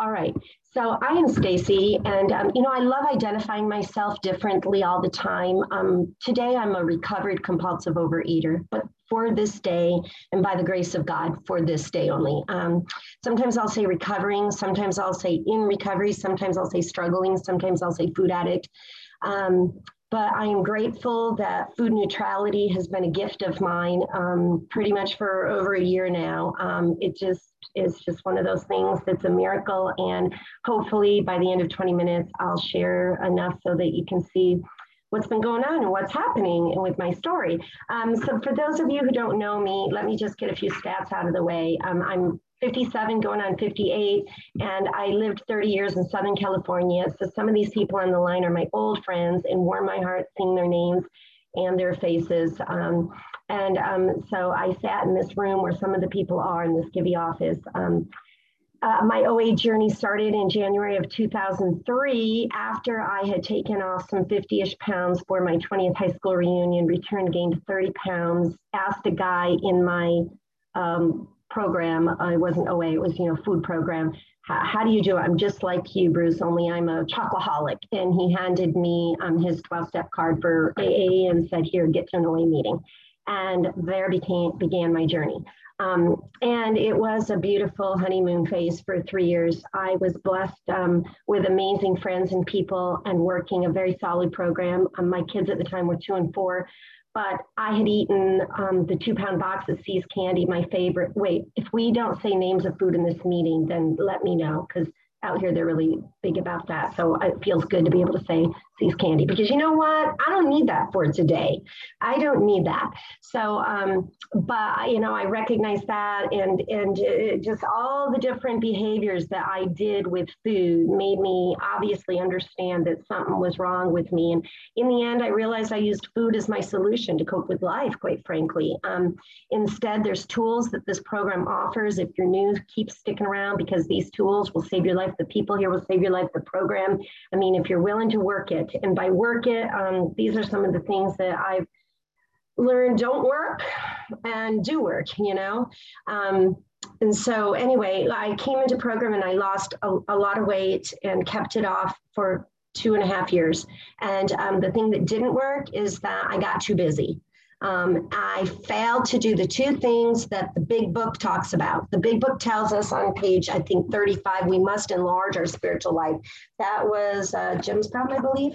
All right. So I am Stacy, and um, you know I love identifying myself differently all the time. Um, today I'm a recovered compulsive overeater, but for this day, and by the grace of God, for this day only. Um, sometimes I'll say recovering, sometimes I'll say in recovery, sometimes I'll say struggling, sometimes I'll say food addict. Um, but I am grateful that food neutrality has been a gift of mine um, pretty much for over a year now. Um, it just is just one of those things that's a miracle. And hopefully by the end of 20 minutes, I'll share enough so that you can see what's been going on and what's happening with my story. Um, so for those of you who don't know me, let me just get a few stats out of the way. Um, I'm 57 going on 58 and I lived 30 years in Southern California. So some of these people on the line are my old friends and warm my heart seeing their names and their faces. Um, and um, so I sat in this room where some of the people are in this Givey office. Uh, my OA journey started in January of 2003 after I had taken off some 50 ish pounds for my 20th high school reunion, returned, gained 30 pounds, asked a guy in my um, program, I wasn't OA, it was, you know, food program, how do you do it? I'm just like you, Bruce, only I'm a chocoholic. And he handed me um, his 12 step card for AA and said, Here, get to an OA meeting. And there became, began my journey. Um, and it was a beautiful honeymoon phase for three years. I was blessed um, with amazing friends and people and working a very solid program. Um, my kids at the time were two and four, but I had eaten um, the two pound box of See's candy, my favorite. Wait, if we don't say names of food in this meeting, then let me know because out here they're really big about that. So it feels good to be able to say See's candy because you know what? I don't need that for today. I don't need that. So, um, but you know, I recognize that, and and just all the different behaviors that I did with food made me obviously understand that something was wrong with me. And in the end, I realized I used food as my solution to cope with life. Quite frankly, um, instead, there's tools that this program offers. If you're new, keep sticking around because these tools will save your life. The people here will save your life. The program. I mean, if you're willing to work it and by work it, um, these are some of the things that I've learned don't work and do work, you know? Um, and so anyway, I came into program and I lost a, a, lot of weight and kept it off for two and a half years. And um, the thing that didn't work is that I got too busy um, I failed to do the two things that the big book talks about. The big book tells us on page, I think, 35, we must enlarge our spiritual life. That was uh, Jim's problem, I believe.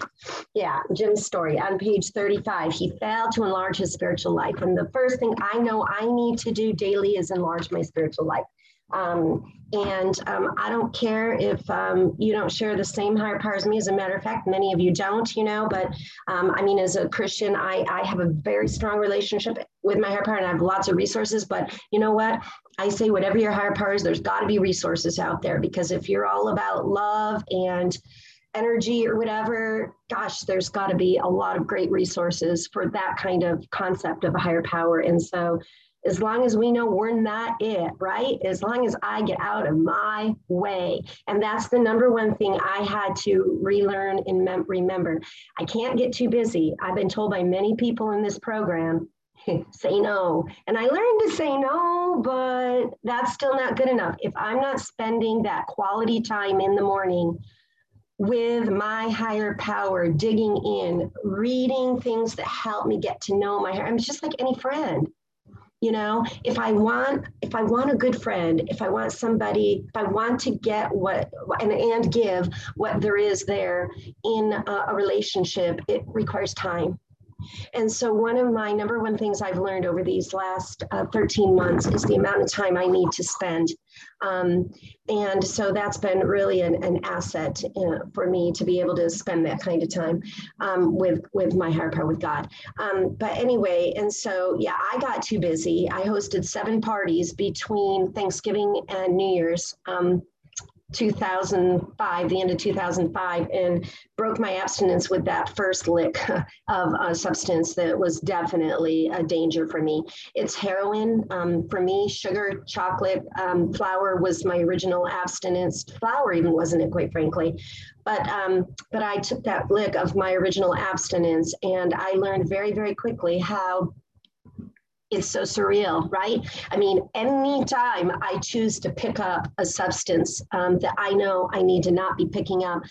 Yeah, Jim's story on page 35. He failed to enlarge his spiritual life. And the first thing I know I need to do daily is enlarge my spiritual life. Um, and um, I don't care if um, you don't share the same higher power as me. As a matter of fact, many of you don't, you know. But um, I mean, as a Christian, I, I have a very strong relationship with my higher power and I have lots of resources. But you know what? I say, whatever your higher power is, there's got to be resources out there because if you're all about love and energy or whatever, gosh, there's got to be a lot of great resources for that kind of concept of a higher power. And so, as long as we know we're not it, right? As long as I get out of my way. And that's the number one thing I had to relearn and mem- remember. I can't get too busy. I've been told by many people in this program say no. And I learned to say no, but that's still not good enough. If I'm not spending that quality time in the morning with my higher power, digging in, reading things that help me get to know my, I'm just like any friend you know if i want if i want a good friend if i want somebody if i want to get what and, and give what there is there in a, a relationship it requires time and so, one of my number one things I've learned over these last uh, 13 months is the amount of time I need to spend. Um, and so, that's been really an, an asset uh, for me to be able to spend that kind of time um, with, with my higher power, with God. Um, but anyway, and so, yeah, I got too busy. I hosted seven parties between Thanksgiving and New Year's. Um, 2005, the end of 2005, and broke my abstinence with that first lick of a substance that was definitely a danger for me. It's heroin. Um, for me, sugar, chocolate, um, flour was my original abstinence. Flour even wasn't it, quite frankly. But um, but I took that lick of my original abstinence, and I learned very very quickly how it's so surreal, right? I mean, anytime I choose to pick up a substance um, that I know I need to not be picking up,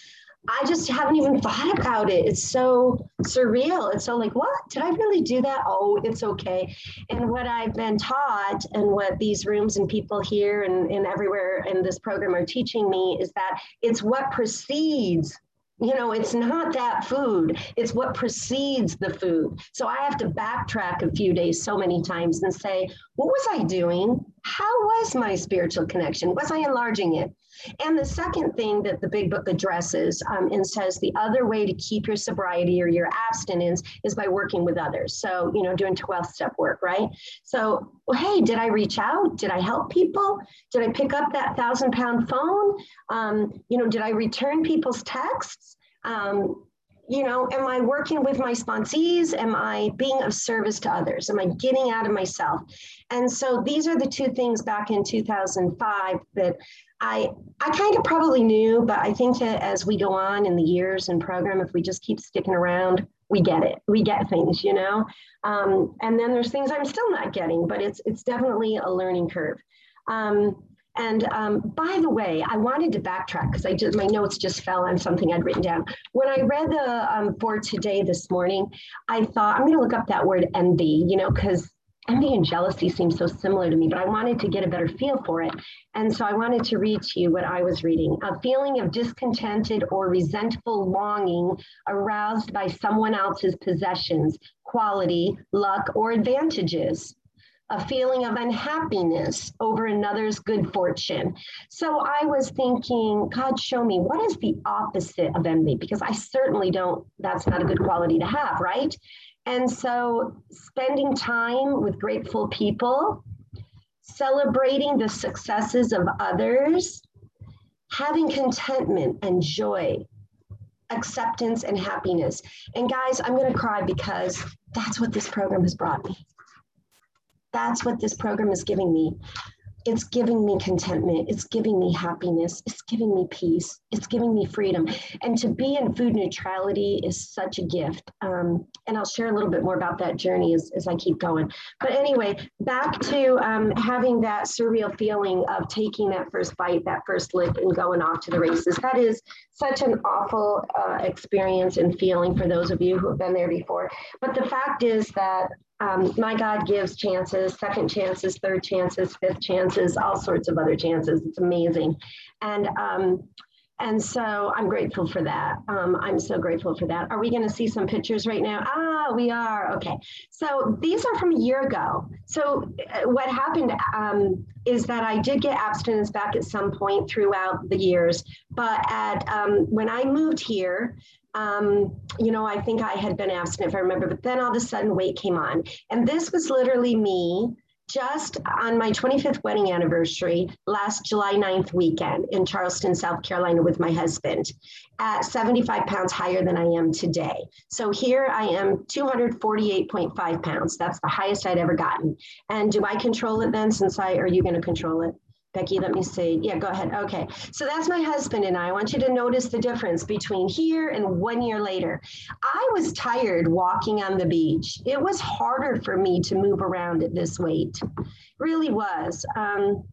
I just haven't even thought about it. It's so surreal. It's so like, what? Did I really do that? Oh, it's okay. And what I've been taught and what these rooms and people here and, and everywhere in this program are teaching me is that it's what precedes you know, it's not that food, it's what precedes the food. So I have to backtrack a few days so many times and say, what was I doing? How was my spiritual connection? Was I enlarging it? And the second thing that the big book addresses um, and says the other way to keep your sobriety or your abstinence is by working with others. So, you know, doing 12 step work, right? So, well, hey, did I reach out? Did I help people? Did I pick up that thousand pound phone? Um, you know, did I return people's texts? Um, you know, am I working with my sponsees? Am I being of service to others? Am I getting out of myself? And so these are the two things back in 2005 that I I kind of probably knew, but I think that as we go on in the years and program, if we just keep sticking around, we get it. We get things, you know. Um, and then there's things I'm still not getting, but it's it's definitely a learning curve. Um, and um, by the way, I wanted to backtrack because I just my notes just fell on something I'd written down. When I read the um, for today this morning, I thought I'm going to look up that word envy, you know, because envy and jealousy seem so similar to me, but I wanted to get a better feel for it. And so I wanted to read to you what I was reading. A feeling of discontented or resentful longing aroused by someone else's possessions, quality, luck, or advantages. A feeling of unhappiness over another's good fortune. So I was thinking, God, show me what is the opposite of envy? Because I certainly don't, that's not a good quality to have, right? And so, spending time with grateful people, celebrating the successes of others, having contentment and joy, acceptance and happiness. And guys, I'm going to cry because that's what this program has brought me. That's what this program is giving me it's giving me contentment. It's giving me happiness. It's giving me peace. It's giving me freedom. And to be in food neutrality is such a gift. Um, and i'll share a little bit more about that journey as, as i keep going. But anyway back to um, having that surreal feeling of taking that first bite that first lick and going off to the races. That is such an awful uh, experience and feeling for those of you who have been there before. But the fact is that um, my God gives chances, second chances, third chances, fifth chances, all sorts of other chances. It's amazing. And um, and so I'm grateful for that. Um, I'm so grateful for that. Are we going to see some pictures right now? Ah, we are. Okay. So these are from a year ago. So uh, what happened um, is that I did get abstinence back at some point throughout the years. But at um, when I moved here, um, you know, I think I had been abstinent, if I remember, but then all of a sudden weight came on. And this was literally me just on my 25th wedding anniversary last July 9th weekend in Charleston, South Carolina, with my husband at 75 pounds higher than I am today. So here I am 248.5 pounds. That's the highest I'd ever gotten. And do I control it then since I, are you going to control it? Becky, let me see. Yeah, go ahead. Okay. So that's my husband and I. I want you to notice the difference between here and one year later. I was tired walking on the beach. It was harder for me to move around at this weight. Really was. Um,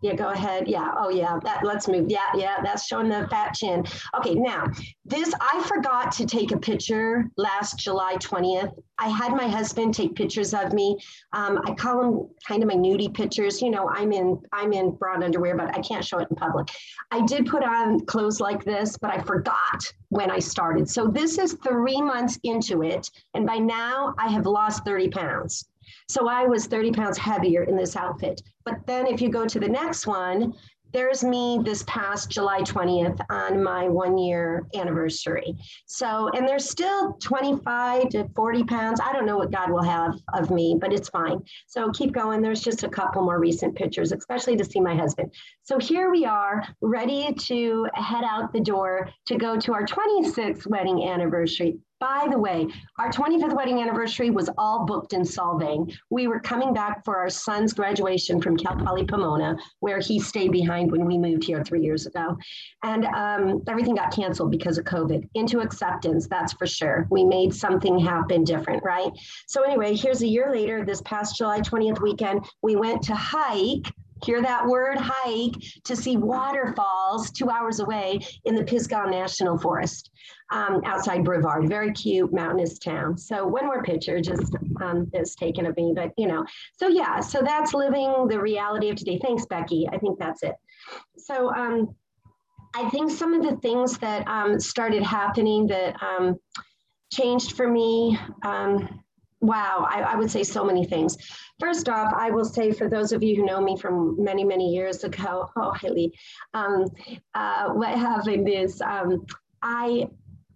yeah, go ahead. Yeah. Oh, yeah. That let's move. Yeah, yeah. That's showing the fat chin. Okay. Now, this I forgot to take a picture last July 20th. I had my husband take pictures of me. Um, I call them kind of my nudie pictures. You know, I'm in I'm in broad underwear, but I can't show it in public. I did put on clothes like this, but I forgot when I started. So this is three months into it, and by now I have lost 30 pounds. So I was 30 pounds heavier in this outfit. But then if you go to the next one, there's me this past July 20th on my one year anniversary. So, and there's still 25 to 40 pounds. I don't know what God will have of me, but it's fine. So keep going. There's just a couple more recent pictures, especially to see my husband. So here we are, ready to head out the door to go to our 26th wedding anniversary. By the way, our 25th wedding anniversary was all booked in Solvang. We were coming back for our son's graduation from Cal Poly Pomona, where he stayed behind when we moved here three years ago. And um, everything got canceled because of COVID. Into acceptance, that's for sure. We made something happen different, right? So, anyway, here's a year later, this past July 20th weekend, we went to hike hear that word hike to see waterfalls two hours away in the Pisgah National Forest um, outside Brevard. Very cute mountainous town. So one more picture just um, is taken of me, but you know, so yeah, so that's living the reality of today. Thanks, Becky. I think that's it. So um, I think some of the things that um, started happening that um, changed for me um, Wow, I, I, would say so many things. First off, I will say for those of you who know me from many, many years ago, oh, Haley, um, uh, what happened is um, I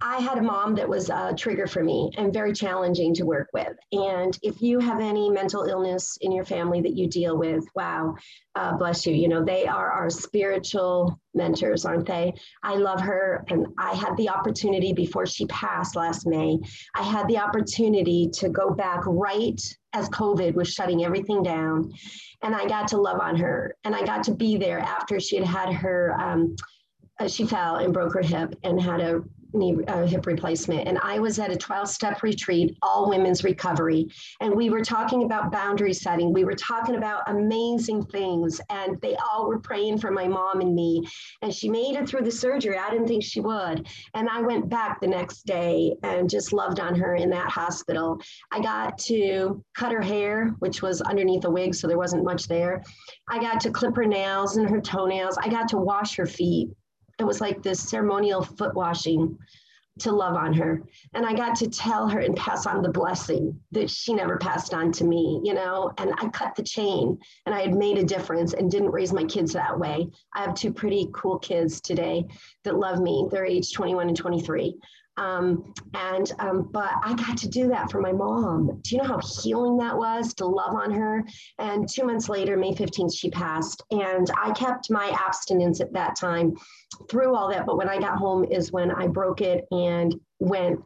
I had a mom that was a trigger for me and very challenging to work with. And if you have any mental illness in your family that you deal with, wow, uh, bless you. You know, they are our spiritual mentors, aren't they? I love her. And I had the opportunity before she passed last May, I had the opportunity to go back right as COVID was shutting everything down. And I got to love on her and I got to be there after she had had her. Um, uh, she fell and broke her hip and had a knee uh, hip replacement. And i was at a 12 step retreat all women's recovery. And we were talking about boundary setting. We were talking about amazing things. And they all were praying for my mom and me. And she made it through the surgery. I didn't think she would. And i went back the next day and just loved on her in that hospital. I got to cut her hair which was underneath a wig so there wasn't much there. I got to clip her nails and her toenails. I got to wash her feet it was like this ceremonial foot washing to love on her. And I got to tell her and pass on the blessing that she never passed on to me, you know. And I cut the chain and I had made a difference and didn't raise my kids that way. I have two pretty cool kids today that love me. They're age 21 and 23. Um, and um, but I got to do that for my mom. Do you know how healing that was to love on her? And two months later, May 15th, she passed. And I kept my abstinence at that time through all that. But when I got home is when I broke it and went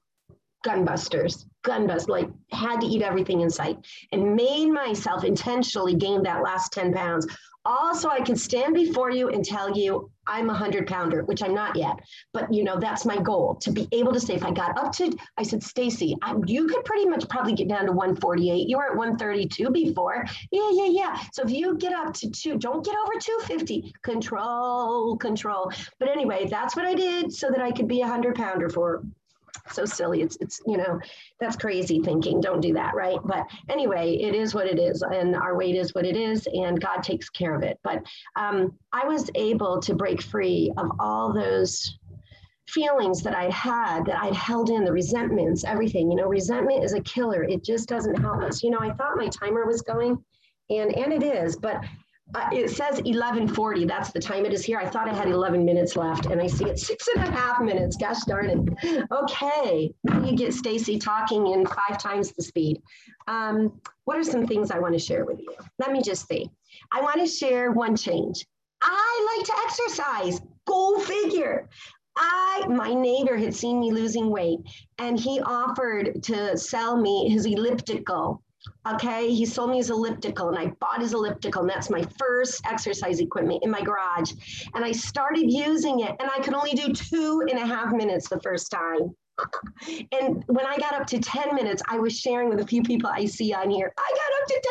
gunbusters, gunbust, like had to eat everything in sight and made myself intentionally gain that last 10 pounds also i can stand before you and tell you i'm a hundred pounder which i'm not yet but you know that's my goal to be able to say if i got up to i said stacy you could pretty much probably get down to 148 you were at 132 before. Yeah yeah yeah. So if you get up to two don't get over 250 control control. But anyway that's what i did so that i could be a hundred pounder for so silly. It's it's you know that's crazy thinking. Don't do that, right? But anyway, it is what it is, and our weight is what it is, and God takes care of it. But um, I was able to break free of all those feelings that I'd had that I'd held in, the resentments, everything. You know, resentment is a killer. It just doesn't help us. You know, I thought my timer was going, and and it is, but uh, it says 1140. That's the time it is here. I thought I had 11 minutes left and I see it six and a half minutes. Gosh darn it. Okay. You get Stacy talking in five times the speed. Um, what are some things I want to share with you? Let me just see. I want to share one change. I like to exercise. Go figure. I my neighbor had seen me losing weight and he offered to sell me his elliptical Okay, he sold me his elliptical and I bought his elliptical, and that's my first exercise equipment in my garage. And I started using it, and I could only do two and a half minutes the first time. And when I got up to 10 minutes, I was sharing with a few people I see on here, I got up to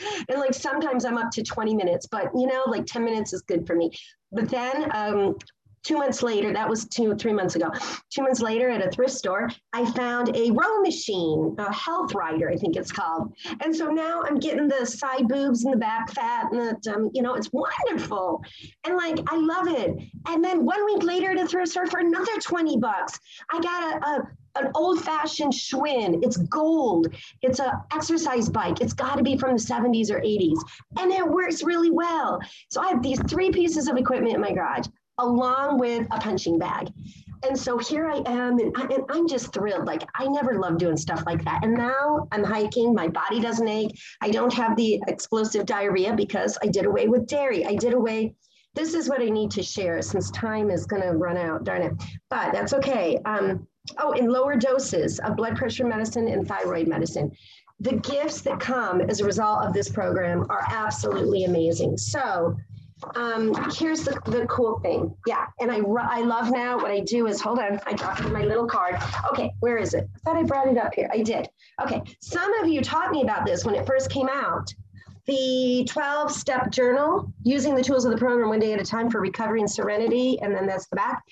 10 minutes. And like sometimes I'm up to 20 minutes, but you know, like 10 minutes is good for me. But then um, Two months later, that was two, three months ago. Two months later at a thrift store, I found a row machine, a health rider, I think it's called. And so now I'm getting the side boobs and the back fat and the, um, you know, it's wonderful. And like, I love it. And then one week later at a thrift store for another 20 bucks, I got a, a an old-fashioned Schwinn. It's gold. It's an exercise bike. It's got to be from the 70s or 80s, and it works really well. So I have these three pieces of equipment in my garage along with a punching bag. And so here I am, and, I, and I'm just thrilled. Like, I never loved doing stuff like that. And now I'm hiking, my body doesn't ache. I don't have the explosive diarrhea because I did away with dairy. I did away this is what I need to share since time is going to run out, darn it. But that's okay. Um, oh, in lower doses of blood pressure medicine and thyroid medicine. The gifts that come as a result of this program are absolutely amazing. So um, here's the, the cool thing. Yeah, and I, I love now what I do is, hold on, I dropped my little card. Okay, where is it? I thought I brought it up here. I did. Okay, some of you taught me about this when it first came out. The 12 step journal, using the tools of the program one day at a time for recovery and serenity, and then that's the back.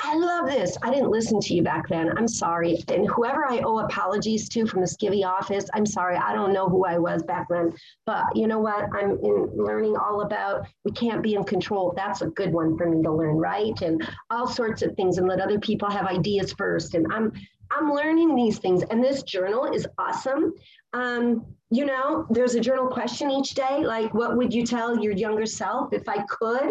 I love this. I didn't listen to you back then. I'm sorry. And whoever I owe apologies to from the Skivvy office, I'm sorry. I don't know who I was back then. But you know what? I'm in learning all about we can't be in control. That's a good one for me to learn, right? And all sorts of things and let other people have ideas first. And I'm I'm learning these things. And this journal is awesome. Um, you know, there's a journal question each day, like what would you tell your younger self if I could?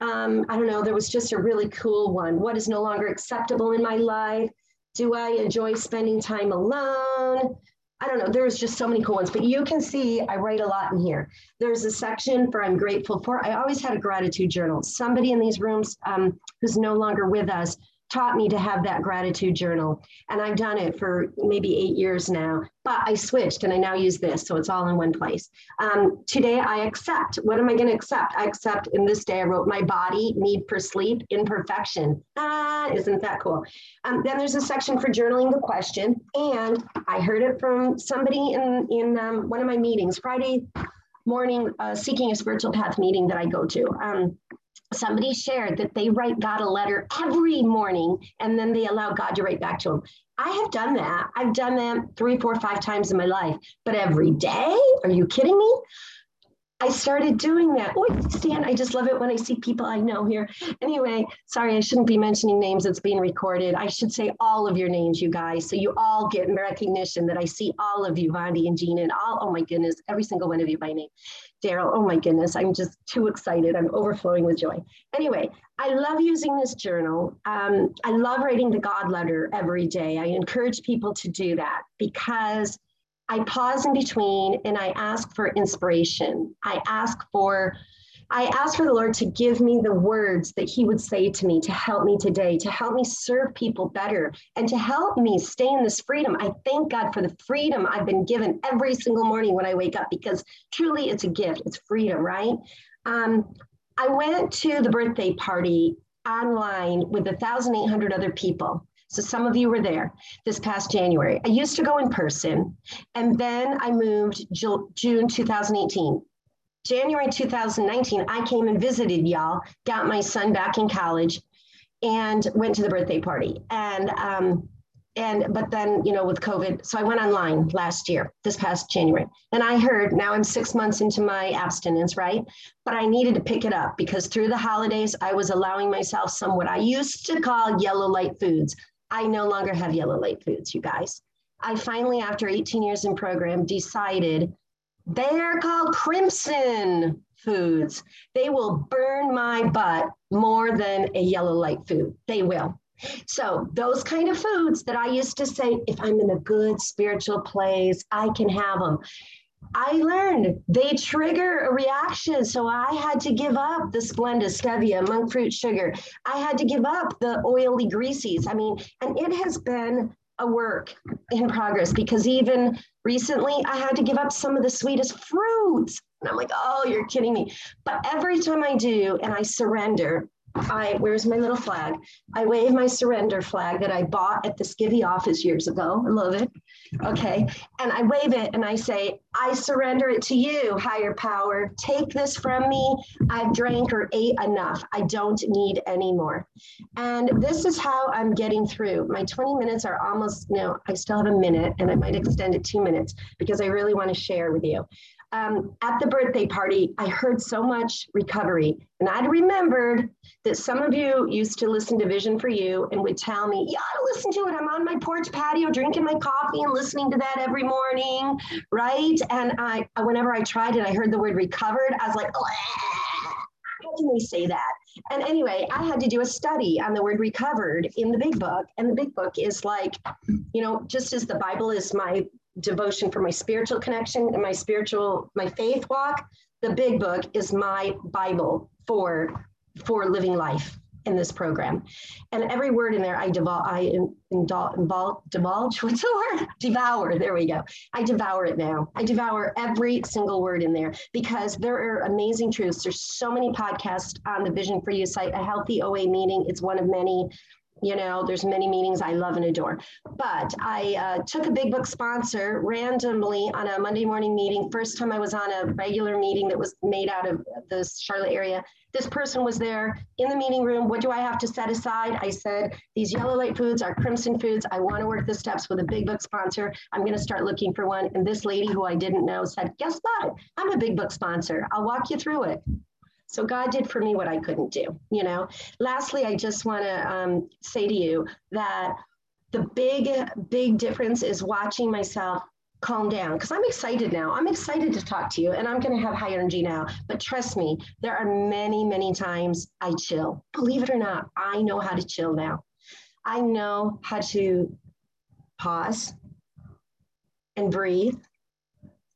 Um, I don't know, there was just a really cool one. What is no longer acceptable in my life? Do I enjoy spending time alone? I don't know, there was just so many cool ones, but you can see I write a lot in here. There's a section for I'm grateful for. I always had a gratitude journal. Somebody in these rooms um, who's no longer with us taught me to have that gratitude journal. And I've done it for maybe eight years now, but I switched and I now use this. So it's all in one place. Um, today I accept. What am I going to accept? I accept in this day I wrote my body, need for sleep, imperfection. Ah, isn't that cool? Um, then there's a section for journaling the question. And I heard it from somebody in, in um, one of my meetings, Friday morning, uh, Seeking a Spiritual Path meeting that I go to. Somebody shared that they write God a letter every morning and then they allow God to write back to them. I have done that. I've done that three, four, five times in my life, but every day? Are you kidding me? I started doing that. Oh, Stan, I just love it when I see people I know here. Anyway, sorry, I shouldn't be mentioning names. It's being recorded. I should say all of your names, you guys, so you all get recognition that I see all of you, Vondi and Gina, and all, oh my goodness, every single one of you by name. Daryl, oh my goodness, I'm just too excited. I'm overflowing with joy. Anyway, I love using this journal. Um, I love writing the God letter every day. I encourage people to do that because I pause in between and I ask for inspiration. I ask for I ask for the Lord to give me the words that He would say to me to help me today, to help me serve people better, and to help me stay in this freedom. I thank God for the freedom I've been given every single morning when I wake up because truly it's a gift. It's freedom, right? Um, I went to the birthday party online with 1,800 other people. So some of you were there this past January. I used to go in person, and then I moved June 2018. January 2019, I came and visited y'all, got my son back in college, and went to the birthday party. And um, and but then you know with COVID, so I went online last year, this past January, and I heard now I'm six months into my abstinence, right? But I needed to pick it up because through the holidays, I was allowing myself some what I used to call yellow light foods. I no longer have yellow light foods, you guys. I finally, after 18 years in program, decided they're called crimson foods. They will burn my butt more than a yellow light food. They will. So, those kind of foods that I used to say, if I'm in a good spiritual place, I can have them. I learned they trigger a reaction. So I had to give up the Splenda, stevia, monk fruit sugar. I had to give up the oily greasies. I mean, and it has been a work in progress because even recently I had to give up some of the sweetest fruits. And I'm like, oh, you're kidding me. But every time I do and I surrender, I where's my little flag? I wave my surrender flag that I bought at the Skivvy office years ago. I love it. Okay. And I wave it and I say, I surrender it to you, higher power. Take this from me. I've drank or ate enough. I don't need any more. And this is how I'm getting through. My 20 minutes are almost, no, I still have a minute and I might extend it two minutes because I really want to share with you um, at the birthday party, I heard so much recovery. And I'd remembered that some of you used to listen to Vision for You and would tell me, You ought to listen to it. I'm on my porch patio drinking my coffee and listening to that every morning. Right. And I, whenever I tried it, I heard the word recovered. I was like, how can they say that? And anyway, I had to do a study on the word recovered in the big book. And the big book is like, you know, just as the Bible is my devotion for my spiritual connection and my spiritual, my faith walk. The big book is my Bible for for living life in this program. And every word in there, I devour, I indul- divulge, what's the word? Devour, there we go. I devour it now. I devour every single word in there because there are amazing truths. There's so many podcasts on the Vision for You site. A healthy OA meeting, it's one of many you know there's many meetings i love and adore. But i uh, took a big book sponsor randomly on a monday morning meeting. First time i was on a regular meeting that was made out of the charlotte area. This person was there in the meeting room. What do i have to set aside? I said these yellow light foods are crimson foods. I want to work the steps with a big book sponsor. I'm going to start looking for one. And this lady who i didn't know said guess what? I'm a big book sponsor. I'll walk you through it so God did for me what I couldn't do, you know. Lastly, I just want to um, say to you that the big, big difference is watching myself calm down because I'm excited now. I'm excited to talk to you and I'm going to have high energy now. But trust me, there are many, many times I chill. Believe it or not, I know how to chill now. I know how to pause and breathe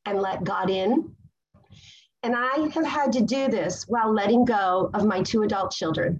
and let God in and I have had to do this while letting go of my two adult children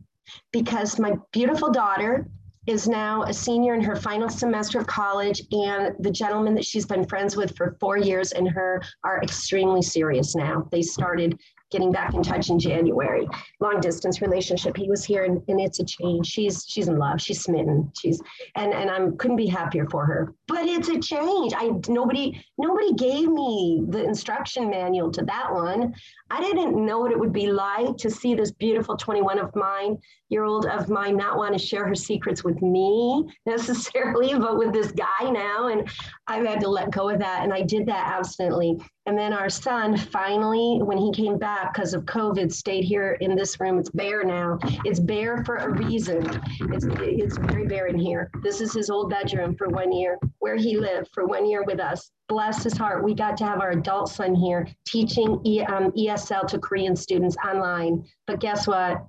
because my beautiful daughter is now a senior in her final semester of college, and the gentleman that she's been friends with for four years and her are extremely serious now. They started getting back in touch in January. Long distance relationship. He was here and, and it's a change. She's she's in love. She's smitten. She's and and I'm couldn't be happier for her. But it's a change. I nobody nobody gave me the instruction manual to that one. I didn't know what it would be like to see this beautiful 21 of mine year old of mine not want to share her secrets with me necessarily, but with this guy now. And I've had to let go of that. And I did that abstinently. And then our son finally, when he came back because of COVID, stayed here in this room. It's bare now. It's bare for a reason. It's, it's very bare in here. This is his old bedroom for one year, where he lived for one year with us. Bless his heart. We got to have our adult son here teaching e, um, ESL to Korean students online. But guess what?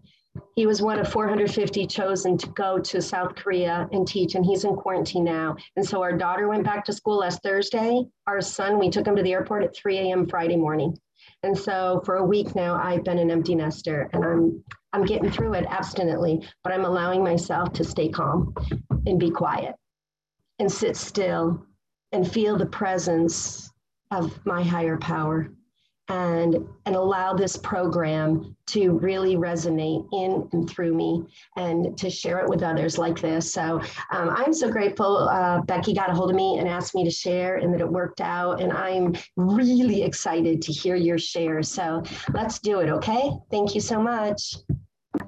He was one of 450 chosen to go to South Korea and teach, and he's in quarantine now. And so our daughter went back to school last Thursday. Our son, we took him to the airport at 3 a.m. Friday morning. And so for a week now, I've been an empty nester, and I'm I'm getting through it abstinently, but I'm allowing myself to stay calm and be quiet and sit still and feel the presence of my higher power and and allow this program to really resonate in and through me and to share it with others like this. So um, i'm so grateful uh, becky got a hold of me and asked me to share and that it worked out. And i'm really excited to hear your share. So let's do it okay? Thank you so much